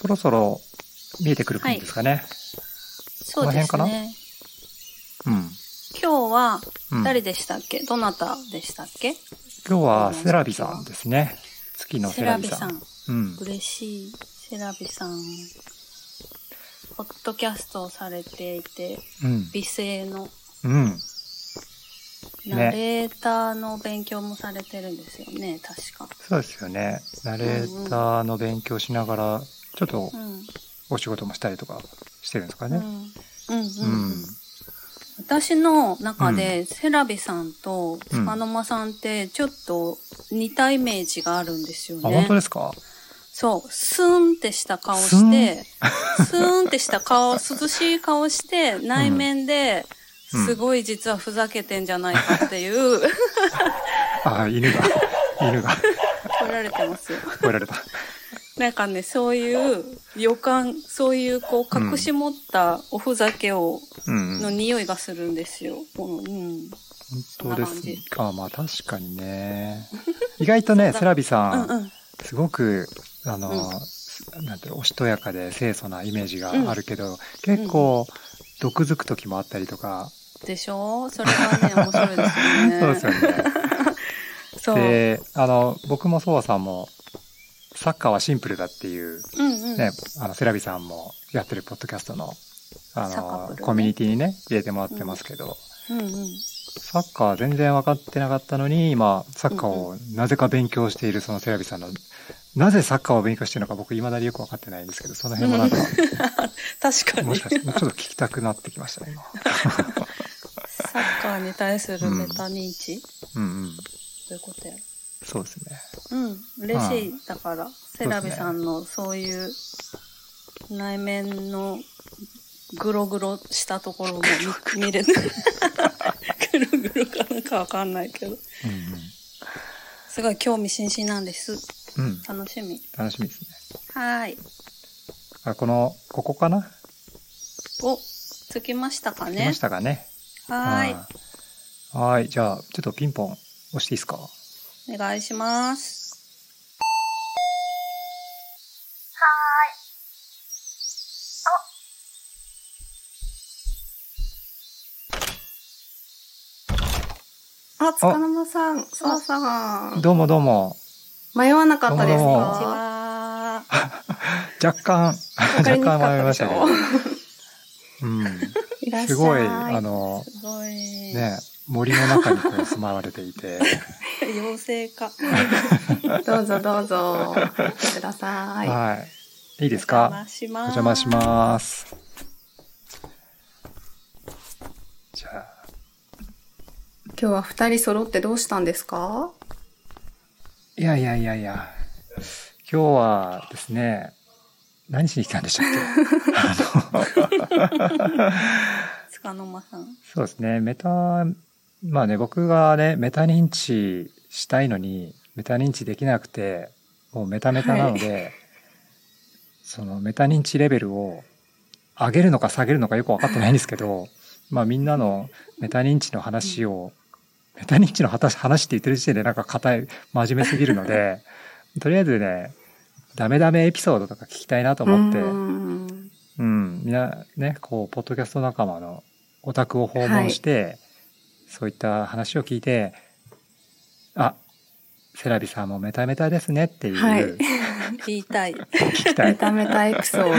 そろそろ見えてくるんですかね。そうですこのね。うん。今日はうん誰でしたっけ、どなたでしたっけ？今日はセラビさんですね。月のセセラビさん。うん。嬉しい。セラビさん。ポッドキャストをされていて、うん。美声のうん。ナレーターの勉強もされてるんですよね、確か。そうですよね。ナレーターの勉強しながら、ちょっとうん。お仕事もしたりとかしてるんですかね。うん。うんうんううんん。私の中で、セラビさんとつかの間さんってちょっと似たイメージがあるんですよあ、ね。本当ですか？そう、スーンってした顔して、スーン ってした顔、涼しい顔して、内面で、うんすごい実はふざけてんじゃないかっていう、あ、犬が、犬が、取られてますよ。超えられた。なんかね、そういう予感、そういうこう隠し持ったおふざけを、うん、うん。の匂いがするんですよ。うん。うん本当ですか。まあ確かにね。意外とね、セラビさん、うんうん。すごく、あの、なんていうのおしとやかで清楚なイメージがあるけど、結構、毒づく時もあったりとか、でしょ？それがね、面白いですよね。そうですよね。そう。で、あの、僕もソワさんも、サッカーはシンプルだっていう、うんうん。ね、あの、セラビさんもやってるポッドキャストの、あの、ねコミュニティにね、入れてもらってますけど、うんうん。サッカー全然分かってなかったのに、今、サッカーをなぜか勉強しているそのセラビさんの、なぜサッカーを勉強してるのか僕未だによく分かってないんですけど、その辺もなんか、確かに。もしかして、ちょっと聞きたくなってきましたね、今。サッカーに対するメタ認知、うんうん。そういうことやろ？そうですね。うん。嬉しい。だから、セラビさんのそういう内面のグログロしたところも見見れる。グログロかなんかわかんないけど。うんすごい興味津々なんです。うん。うん。楽しみ。楽しみですね。はーい。あ、この、ここかな？お、つきましたかね来ましたかね。はーい。うんはい。じゃあ、ちょっとピンポン押していいですか？お願いします。あ、つかの間さん、そわさん。どうもどうも。迷わなかったですか？は。若干、若干迷いましたけど。うん。いらっしゃい。すごい、あの。ね、森の中にこう住まわれていて、妖精か。どうぞどうぞ。ください。はい。いいですおか邪魔しおます。邪魔します。じゃあ、今日は二人揃ってどうしたんですか？いやいやいやいや、今日はですね、何しに来たんでしたっけ？つかの間さん。そうですね、メタ、まあね、僕がね、メタ認知したいのに、メタ認知できなくて、もうメタメタなので、そのメタ認知レベルを上げるのか下げるのかよくわかってないんですけど、まあみんなのメタ認知の話を、メタ認知の話話って言ってる時点でなんか硬い、真面目すぎるので、とりあえずね、ダメダメエピソードとか聞きたいなと思って、うーん。うん、みんなね、こう、ポッドキャスト仲間のお宅を訪問して、そういった話を聞いて、あ、セラビさんもメタメタですねっていう、はい 言いたい。聞きたい。メタメタエピソード。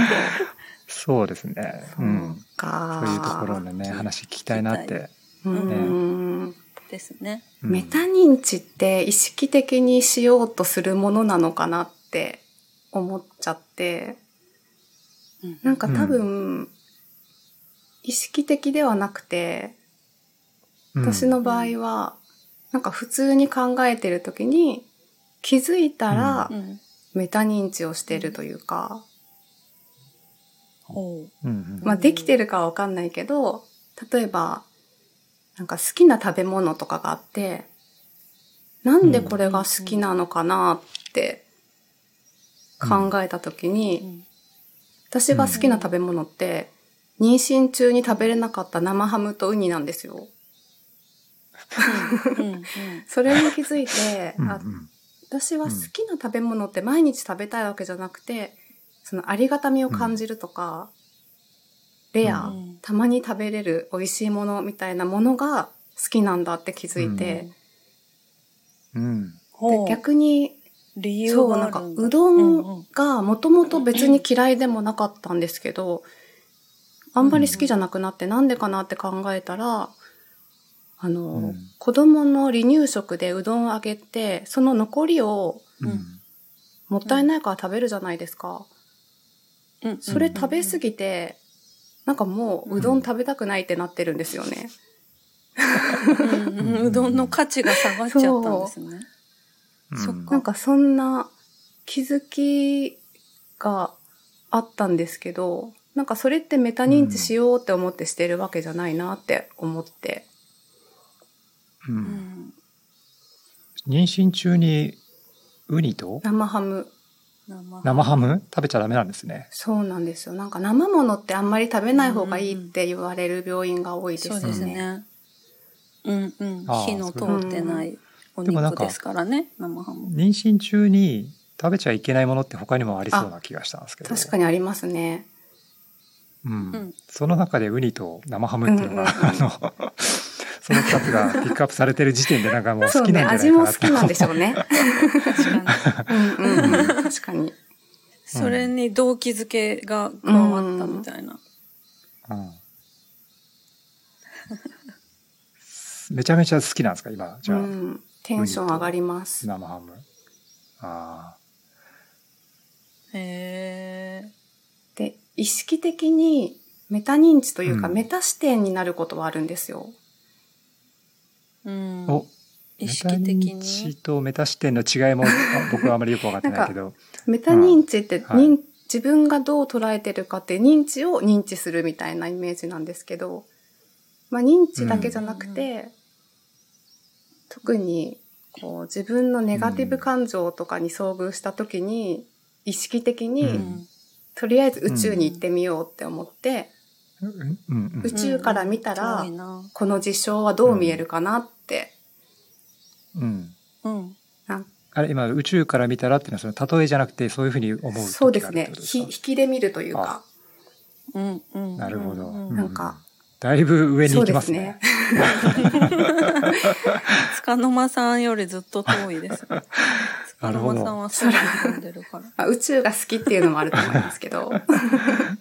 そうですね。うん。かそういうところのね、話聞きたいなって。うーんですね。うんメタ認知って意識的にしようとするものなのかなって思っちゃって、なんか多分、意識的ではなくて、うん私の場合は、なんか普通に考えてる時に気づいたらうん。メタ認知をしてるというか、ほう。うんうんまあできてるかはわかんないけど、例えば、なんか好きな食べ物とかがあって、なんでこれが好きなのかなって考えた時に、うん私が好きな食べ物って、妊娠中に食べれなかった生ハムとウニなんですよ。うんうんそれに気づいて、うんあ私は好きな食べ物って毎日食べたいわけじゃなくて、そのありがたみを感じるとか、レア、うん。たまに食べれる美味しいものみたいなものが好きなんだって気づいて、うん。で逆に、理由そう、なんか。うどうんうん。んがもともと別に嫌いでもなかったんですけど、あんまり好きじゃなくなってなんでかなって考えたら、あの、うん子供の離乳食でうどんをあげて、その残りをうん。もったいないから食べるじゃないですか。うんそれ食べ過ぎて、なんかもううどん食べたくないってなってるんですよね。うんうんう どんの価値が下がっちゃったんですね。そっかなんかそんな気づきがあったんですけど、なんかそれってメタ認知しようって思ってしてるわけじゃないなって思って。う。うんん妊娠中にウニと？生ハム。生生ハム？食べちゃダメなんですね。そうなんですよ。なんか生ものってあんまり食べない方がいいって言われる病院が多いですよね。そうですね。うんうん。火の通ってないおでもなんか肉ですからね、生ハム。妊娠中に食べちゃいけないものって他にもありそうな気がしたんですけど。確かにありますね。うんうんその中でウニと生ハムっていうのが、あの、その二つがピックアップされてる時点でなんかもう。好きなんじゃない味もかなって好きなんでしょうね。確かに。うんうんうん。確かに。それに動機づけが加わったみたいな。うんめちゃめちゃ好きなんですか今、じゃあ、うん。テンション上がります。生ハム。あへえ。で、意識的にメタ認知というか、うんメタ視点になることはあるんですよ。うんあ。お、意識的メタ認知に。とメタ視点の違いもあ僕はあまりよくわかってないけど。メタ認知って、はい認自分がどう捉えてるかって認知を認知するみたいなイメージなんですけど、まあ認知だけじゃなくて、特にこう自分のネガティブ感情とかに遭遇した時に、意識的に、うんとりあえず宇宙に行ってみようって思って、うんうん宇宙から見たら、この事象はどう見えるかなって、うん。うん。あれ、今、宇宙から見たらっていうのは、その例えじゃなくて、そういうふうに思うそうですね。ひ引かきで見るというか、うん。うん。なるほど。なんか、だいぶ上にそう行きますですねね。。つかの間さんよりずっと遠いです。つかの間さんは空に飛んでるから。まあ、宇宙が好きっていうのもあると思いますけど、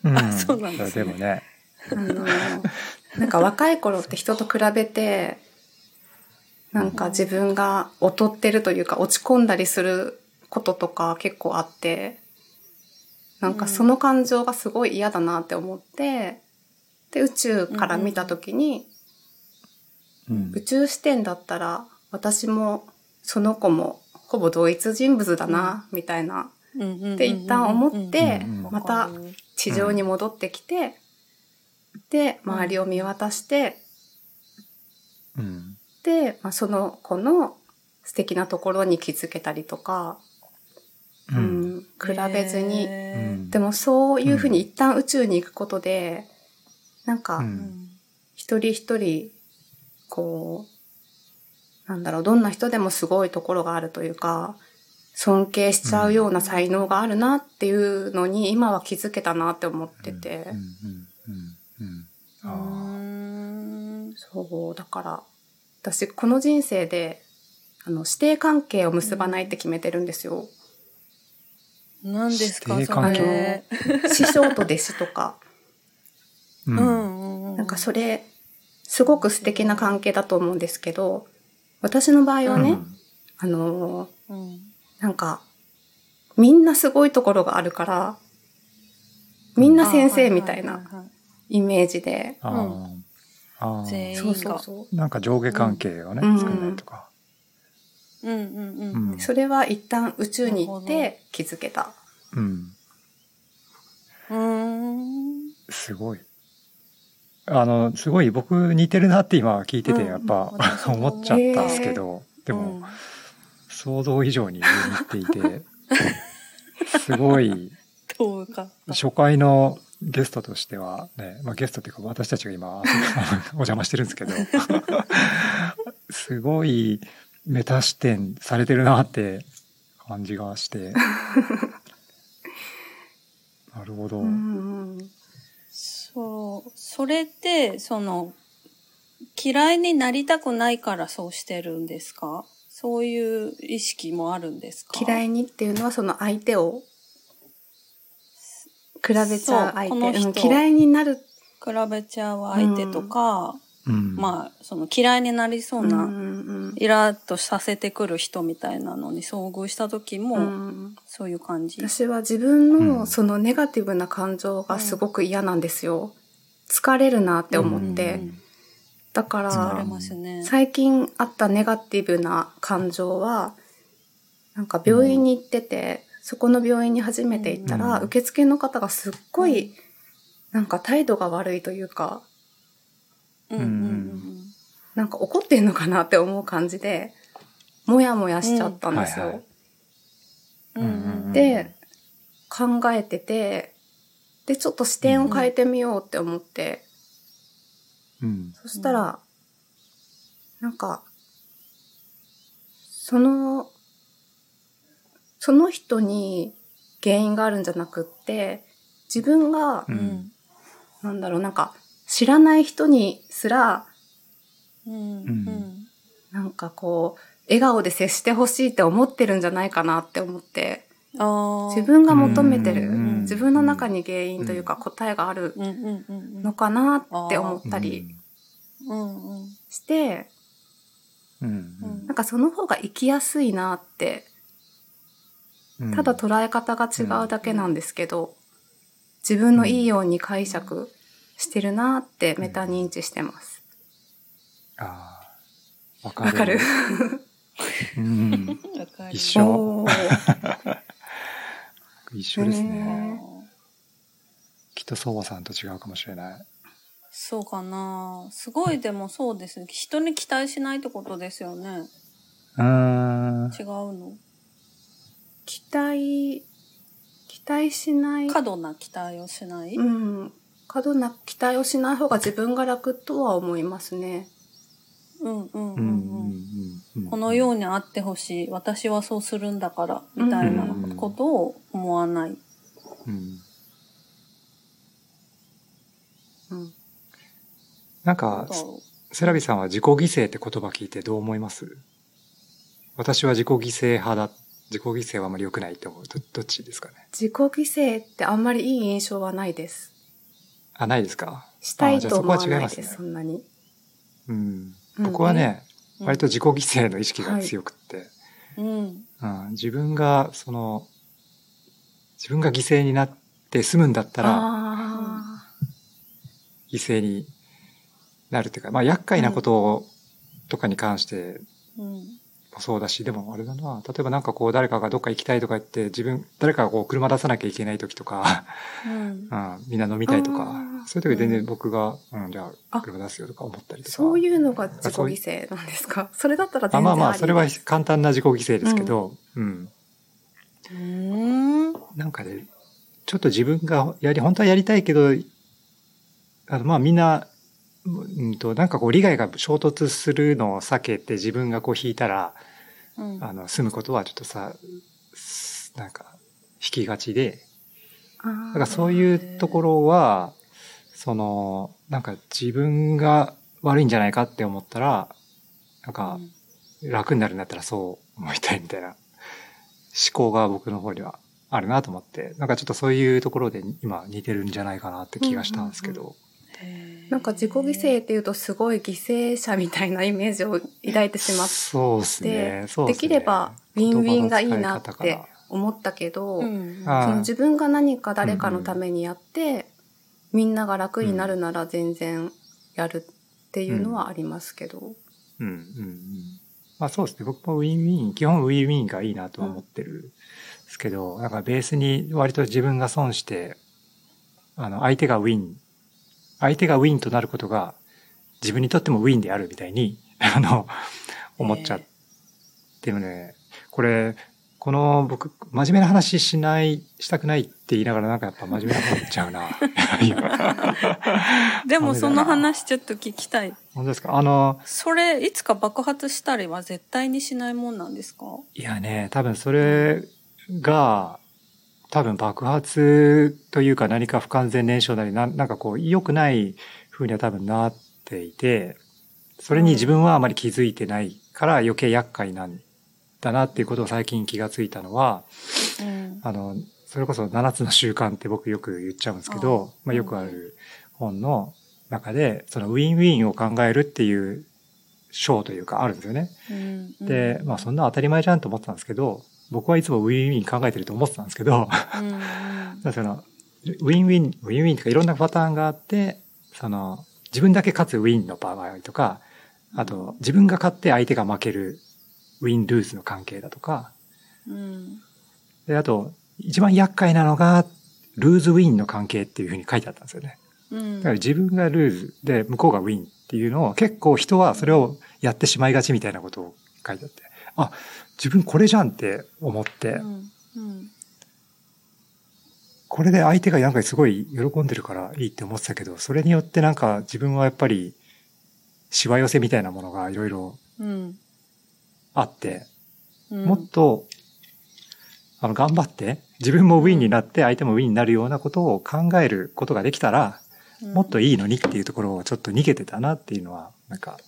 うん そうなんですねでもね。あの、なんか若い頃って人と比べて、なんか自分が劣ってるというか落ち込んだりすることとか結構あって、なんかその感情がすごい嫌だなって思って、で、宇宙から見た時に、うん宇宙視点だったら私もその子もほぼ同一人物だな、みたいな、っで一旦思ってまた地上に戻ってきて、で、周りを見渡して、うん。で、まあ、その子の素敵なところに気づけたりとか、ううんん、比べずに、うんでもそういうふうに一旦宇宙に行くことで、なんかう、うん。ん一人一人、こう、なんだろう、どんな人でもすごいところがあるというか、尊敬しちゃうような才能があるなっていうのに今は気づけたなって思ってて、うんそう、だから、私この人生で、あの、師弟関係を結ばないって決めてるんですよ。何ですかそれ。師匠と弟子とか。ーううんんうん。なんかそれ、すごく素敵な関係だと思うんですけど、私の場合はね、うんあのー、うん。なんか、みんなすごいところがあるから、みんな先生みたいなイメージで、あーあーそう全員が。そうそう。なんか上下関係をね、うん作らないとか。うんうんうん。うんそれは一旦宇宙に行って気づけた。うん。うん。すごい。あの、すごい僕似てるなって今聞いてて、うんやっぱ 思っちゃったんですけど、でもうん、想像以上に似ていて、すごい。初回のゲストとしてはね、まあゲストっていうか私たちが今 お邪魔してるんですけど、すごいメタ視点されてるなって感じがして、なるほど。うんうんそう。それって、その、嫌いになりたくないからそうしてるんですか？そういう意識もあるんですか？嫌いにっていうのはその相手を比べちゃう相手、人うん嫌いになる、比べちゃう相手とか、うん。まあ、その嫌いになりそうな、うんうんイラッとさせてくる人みたいなのに遭遇した時も、うんそういう感じ。私は自分うんのそのネガティブな感情がすごく嫌なんですよ。疲れるなって思って。うんだか疲れら、ね。最近あったネガティブな感情は、なんか病院に行ってて、そこの病院に初めて行ったら、うん受付の方がすっごい、なんか態度が悪いというか、うんうんなんか怒ってんのかなって思う感じで、もやもやしちゃったんですよ。で、考えてて、で、ちょっと視点を変えてみようって思って、うん。そしたら、なんか、その、その人に原因があるんじゃなくって、自分が、ううん。んなんだろう、なんか、知らない人にすら、うん。うん。なんかこう、笑顔で接してほしいって思ってるんじゃないかなって思って、自分が求めてる、うん自分の中に原因というか答えがあるのかなって思ったりして、うん。うん。なんかその方が生きやすいなってうん。ただ捉え方が違うだけなんですけど、自分のいいように解釈してるなってメタ認知してます。ああ。わかる。わかる？うん。わかる一緒 一緒ですね。ねきっと相馬さんと違うかもしれない。そうかなすごいでもそうですね人に期待しないってことですよねうーん。違うの？期待、期待しない。過度な期待をしない、うん。過度な期待をしない方が自分が楽とは思いますね。うんうんうんうん。このようにあってほしい私はそうするんだからみたいなことを思わない、うん。うん。なんか、セラビさんは自己犠牲って言葉聞いてどう思います？私は自己犠牲派だ。自己犠牲はあまり良くないと思う。どどっちですかね？自己犠牲ってあんまりいい印象はないです。あ、ないですか？したいと思わは違いますねないです、そんなに。うん。うん。僕はね、う割と自己犠牲の意識が強くって、うん。うん、自分が、その、自分が犠牲になって済むんだったら、あ犠牲になるっていうか、まあ厄介なこととかに関してうんもそうだし、でもあれだな、例えばなんかこう誰かがどっか行きたいとか言って、自分、誰かがこう車出さなきゃいけない時とか、うん。うん、みんな飲みたいとかそういう時全然うん。僕が、うん、じゃああ。車出すよとか思ったりとか。そういうのが自己犠牲なんですか？それだったらあ全然あり。まあまあ、それは簡単な自己犠牲ですけど、うん。うん。なんかね、ちょっと自分がやり、本当はやりたいけど、あの、まあみんな、うんと、なんかこう利害が衝突するのを避けて自分がこう引いたら、うん。あの、済むことはちょっとさ、すなんか、引きがちで、だからそういうところは、その、なんか自分が悪いんじゃないかって思ったら、なんか楽になるんだったらそう思いたいみたいな思考が僕の方にはあるなと思って、なんかちょっとそういうところで今似てるんじゃないかなって気がしたんですけど。へーなんか自己犠牲っていうとすごい犠牲者みたいなイメージを抱いてしまっそうですねて。、そうすねできればウィンウィンがいいなって思ったけど、うんあその自分が何か誰かのためにやって、みんなが楽になるなら全然やるっていうのはありますけど。うんうんうん。まあそうですね。僕もウィンウィン、基本ウィンウィンがいいなとは思ってるんですけど、なんかベースに割と自分が損して、あの、相手がウィン、相手がウィンとなることが自分にとってもウィンであるみたいに、あの、思っちゃってるね。これ、この僕、真面目な話しない、したくないって言いながらなんかやっぱ真面目な方言っちゃうな。でもその話ちょっと聞きたい。本当ですか？あの、それ、いつか爆発したりは絶対にしないもんなんですか？いやね、多分それが、多分爆発というか何か不完全燃焼なりな、なんかこう良くない風には多分なっていて、それに自分はあまり気づいてないから余計厄介なんだなっていうことを最近気がついたのは、うん。あの、それこそ7つの習慣って僕よく言っちゃうんですけど、まあよくある本の中で、そのウィンウィンを考えるっていう章というかあるんですよね。うん。で、まあそんな当たり前じゃんと思ってたんですけど、僕はいつもウィンウィン考えてると思ってたんですけど、うんうん。その、ウィンウィン、ウィンウィンとかいろんなパターンがあって、その、自分だけ勝つウィンの場合とか、あと、自分が勝って相手が負けるウィン・ルーズの関係だとか、うん。で、あと、一番厄介なのが、ルーズ・ウィンの関係っていうふうに書いてあったんですよね。うん。だから自分がルーズで、向こうがウィンっていうのを、結構人はそれをやってしまいがちみたいなことを書いてあって、あ、自分これじゃんって思って、うんうん。これで相手がなんかすごい喜んでるからいいって思ってたけど、それによってなんか自分はやっぱり、しわ寄せみたいなものがいろいろうん。あって、うん。もっと、あの、頑張って、自分もウィンになって相手もウィンになるようなことを考えることができたら、もっといいのにっていうところをちょっと逃げてたなっていうのは、なんか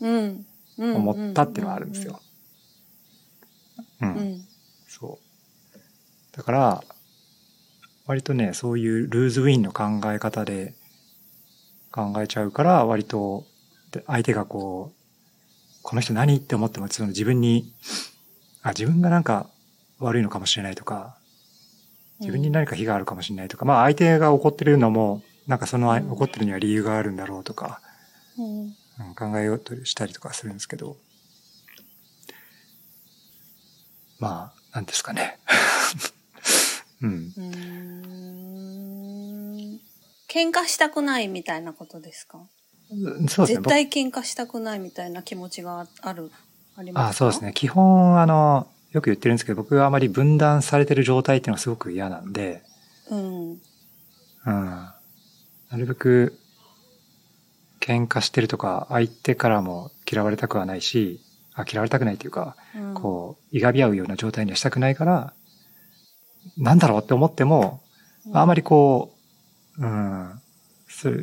思ったっていうのはあるんですよ。う。うん。んそう。だから、割とね、そういうルーズウィンの考え方で考えちゃうから、割と、で相手がこう、この人何って思っても、その自分に、あ、自分がなんか悪いのかもしれないとか、自分に何か非があるかもしれないとか、まあ相手が怒ってるのも、なんかそのうん。怒ってるには理由があるんだろうとか、うん。うん考えようとしたりとかするんですけど、まあ、なんですかね。うん。うーん喧嘩したくないみたいなことですか？そうですね。絶対喧嘩したくないみたいな気持ちがある、ありますか？あそうですね。基本、あの、よく言ってるんですけど、僕はあまり分断されてる状態っていうのはすごく嫌なんで、うん。うん。なるべく、喧嘩してるとか、相手からも嫌われたくはないし、あ嫌われたくないっていうか、うん、こう、いがみ合うような状態にはしたくないから、なんだろうって思っても、うん、あまりこう、うん、それ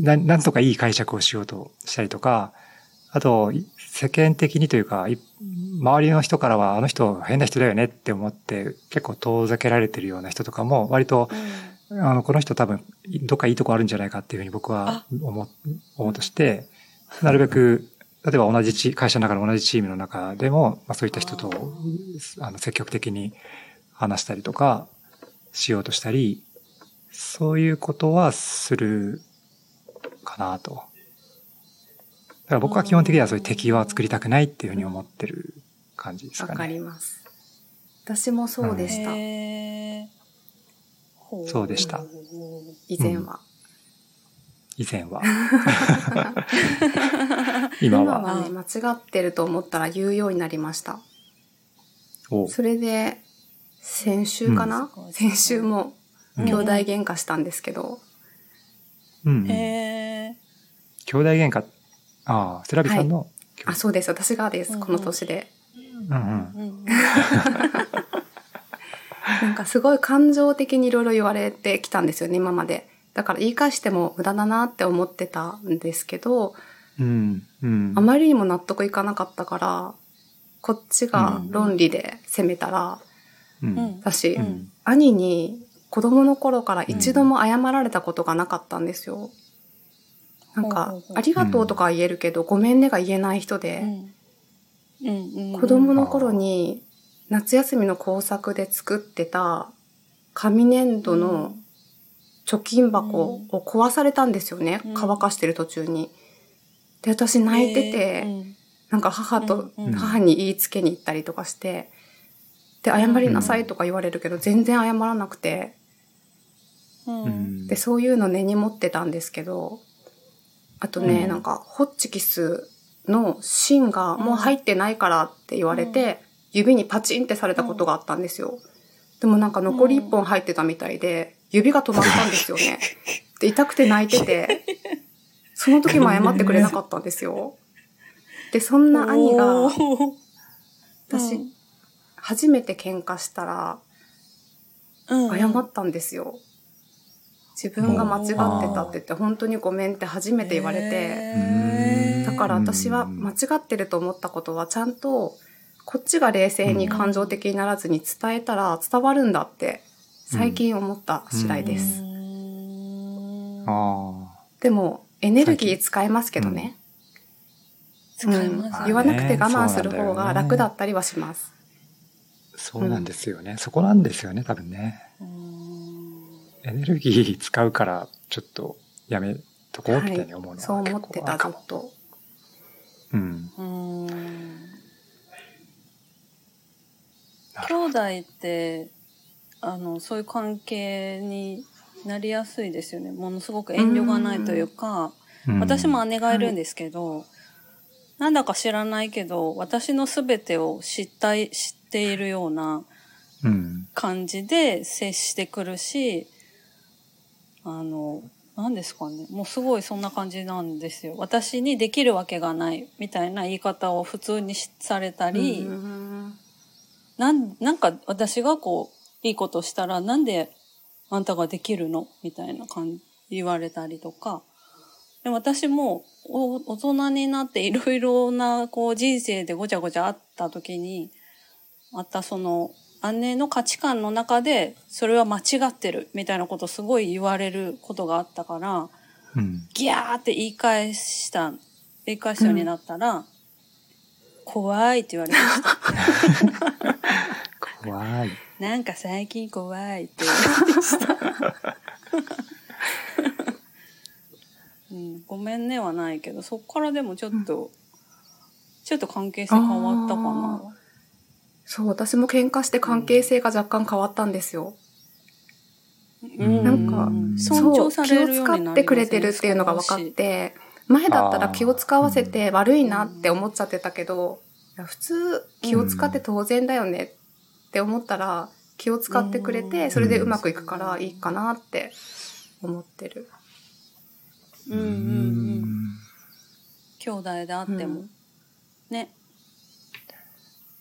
ななんとかいい解釈をしようとしたりとか、あと、い世間的にというか、い周りの人からはあの人変な人だよねって思って結構遠ざけられてるような人とかも割と、うん、あの、この人多分どっかいいとこあるんじゃないかっていうふうに僕は思思うとして、なるべく、例えば同じチ会社の中の同じチームの中でも、まあ、そういった人とあの積極的に話したりとかしようとしたり、そういうことはするかなと。だから僕は基本的にはそういう敵は作りたくないっていうふうに思ってる感じですわかね。かります。私もそうでした。へーほそうでした以前は。以前は。今は。今はね、間違ってると思ったら言うようになりました。おそれで、先週かな、うん先週もうん兄弟喧嘩したんですけど、うんうんへ兄弟喧嘩。ああ、セラビさんの、あ、そうです。私がです。この年で。うんうん なんかすごい感情的にいろいろ言われてきたんですよね、今まで。だから言い返しても無駄だなって思ってたんですけど、うん。うん。あまりにも納得いかなかったから、こっちが論理で攻めたら、うん。うん私、うん兄に子供の頃から一度も謝られたことがなかったんですよ。なんかほうほうほ、うありがとうとかは言えるけど、ごめんねが言えない人うで、んうんうん子供の頃に夏休みの工作で作ってた紙粘土の貯金箱を壊されたんですよね。うん。乾かしてる途中に。で、私泣いてて、へー。なんか母と母に言いつけに行ったりとかして、で、謝りなさいとか言われるけど、全然謝らなくて、で、そういうの根に持ってたんですけど、あとね、うん。なんか、ホッチキスの芯がもう入ってないからって言われて、指にパチンってされたことがあったんですよ。でもなんか残り一本入ってたみたいで、指が止まったんですよね。で、痛くて泣いてて、その時も謝ってくれなかったんですよ。で、そんな兄が私うん初めて喧嘩したら、謝ったんですよ。自分が間違ってたって言って、本当にごめんって初めて言われて、だから私は間違ってると思ったことはちゃんと、こっちが冷静に感情的にならずに伝えたら伝わるんだって、最近思った次第です。うんあでも、エネルギー使えますけどね。使いますうんね言わなくて我慢する方が楽だったりはします。あ、そうなんですよね。そこなんですよね、多分ね。うんエネルギー使うから、ちょっとやめとこうみたいに思うのは、そう思ってた、ずっ。と。うん。兄弟ってあのそういう関係になりやすいですよね。ものすごく遠慮がないというか、うん。私も姉がいるんですけど、なんだか知らないけど私の全てを知ったい知っているようなうん。感じで接してくるしあの何ですかね。もうすごいそんな感じなんですよ。私にできるわけがないみたいな言い方を普通にしされたり、うん。なん、なんか私がこう、いいことしたら、なんであんたができるの？みたいな感じ、言われたりとか。で私もお大人になっていろいろなこう人生でごちゃごちゃあった時に、またその姉の価値観の中でそれは間違ってるみたいなことすごい言われることがあったから、うん。ギャーって言い返した、言い返すようになったら、怖いって言われました。怖い。なんか最近怖いって言われました。うん、ごめんねはないけど、そっからでもちょっと、ちょっと関係性変わったかな。そう、私も喧嘩して関係性が若干変わったんですよ。うんなんか尊そう、重さ気を使ってくれてるっていうのが分かっ。て、前だったら気を使わせて悪いなって思っちゃってたけど、普通気を使って当然だよねって思ったら、気を使ってくれうて、んそれでうまくいくからいいかなって思ってる。うんうんうん。兄弟であっても。うんね。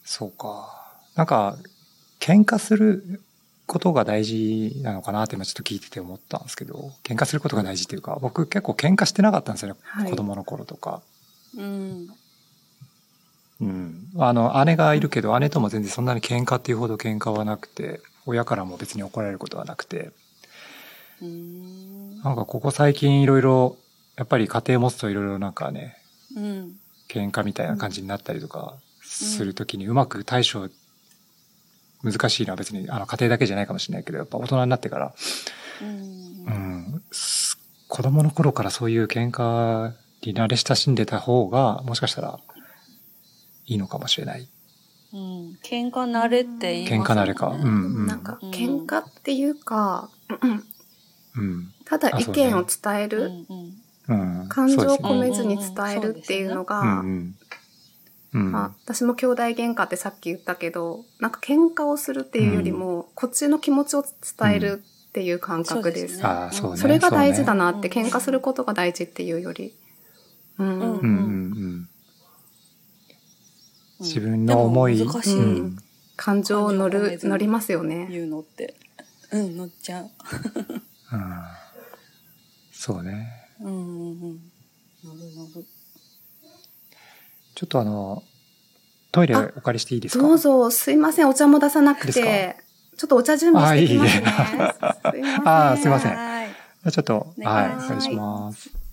そうか。なんか、喧嘩することが大事なのかなって今ちょっと聞いてて思ったんですけど、喧嘩することが大事っていうか、僕結構喧嘩してなかったんですよね。はい子供の頃とか。うん。うん。あの、姉がいるけど、姉とも全然そんなに喧嘩っていうほど喧嘩はなくて、親からも別に怒られることはなくて、ん。なんかここ最近いろいろ、やっぱり家庭持つといろいろなんかね、うん。喧嘩みたいな感じになったりとかするときにうまく対処、難しいのは別にあの家庭だけじゃないかもしれないけど、やっぱ大人になってから、うんう。ん、す子供の頃からそういう喧嘩に慣れ親しんでた方が、もしかしたらいいのかもしれない。うん。喧嘩慣れって言います嘩慣れか。うん、うん。なんかうん喧嘩っていうか、うんうん。ただ意見を伝えうる、んうん。うん。感情を込めずに伝えるっていうのが、うんうん。うん。まあ、私も兄弟喧嘩ってさっき言ったけど、なんか喧嘩をするっていうよりも、こっちの気持ちを伝えるっていう感覚です。そうですねああ、そうね。それが大事だなって、そうね喧嘩することが大事っていうより。うん。うん。うんうんうん。自分の思いしい、うん感情を乗る、乗りますよね。言うのって。うん、乗っちゃう。うん。そうね。うんうんうん。乗る乗る。ちょっとあの、トイレお借りしていいですか？どうぞ、すいません、お茶も出さなくて。ちょっとお茶準備してきますね。あいいねすいません。あーすいませんはい。ちょっと、おはい、願いしますお願いします。はい。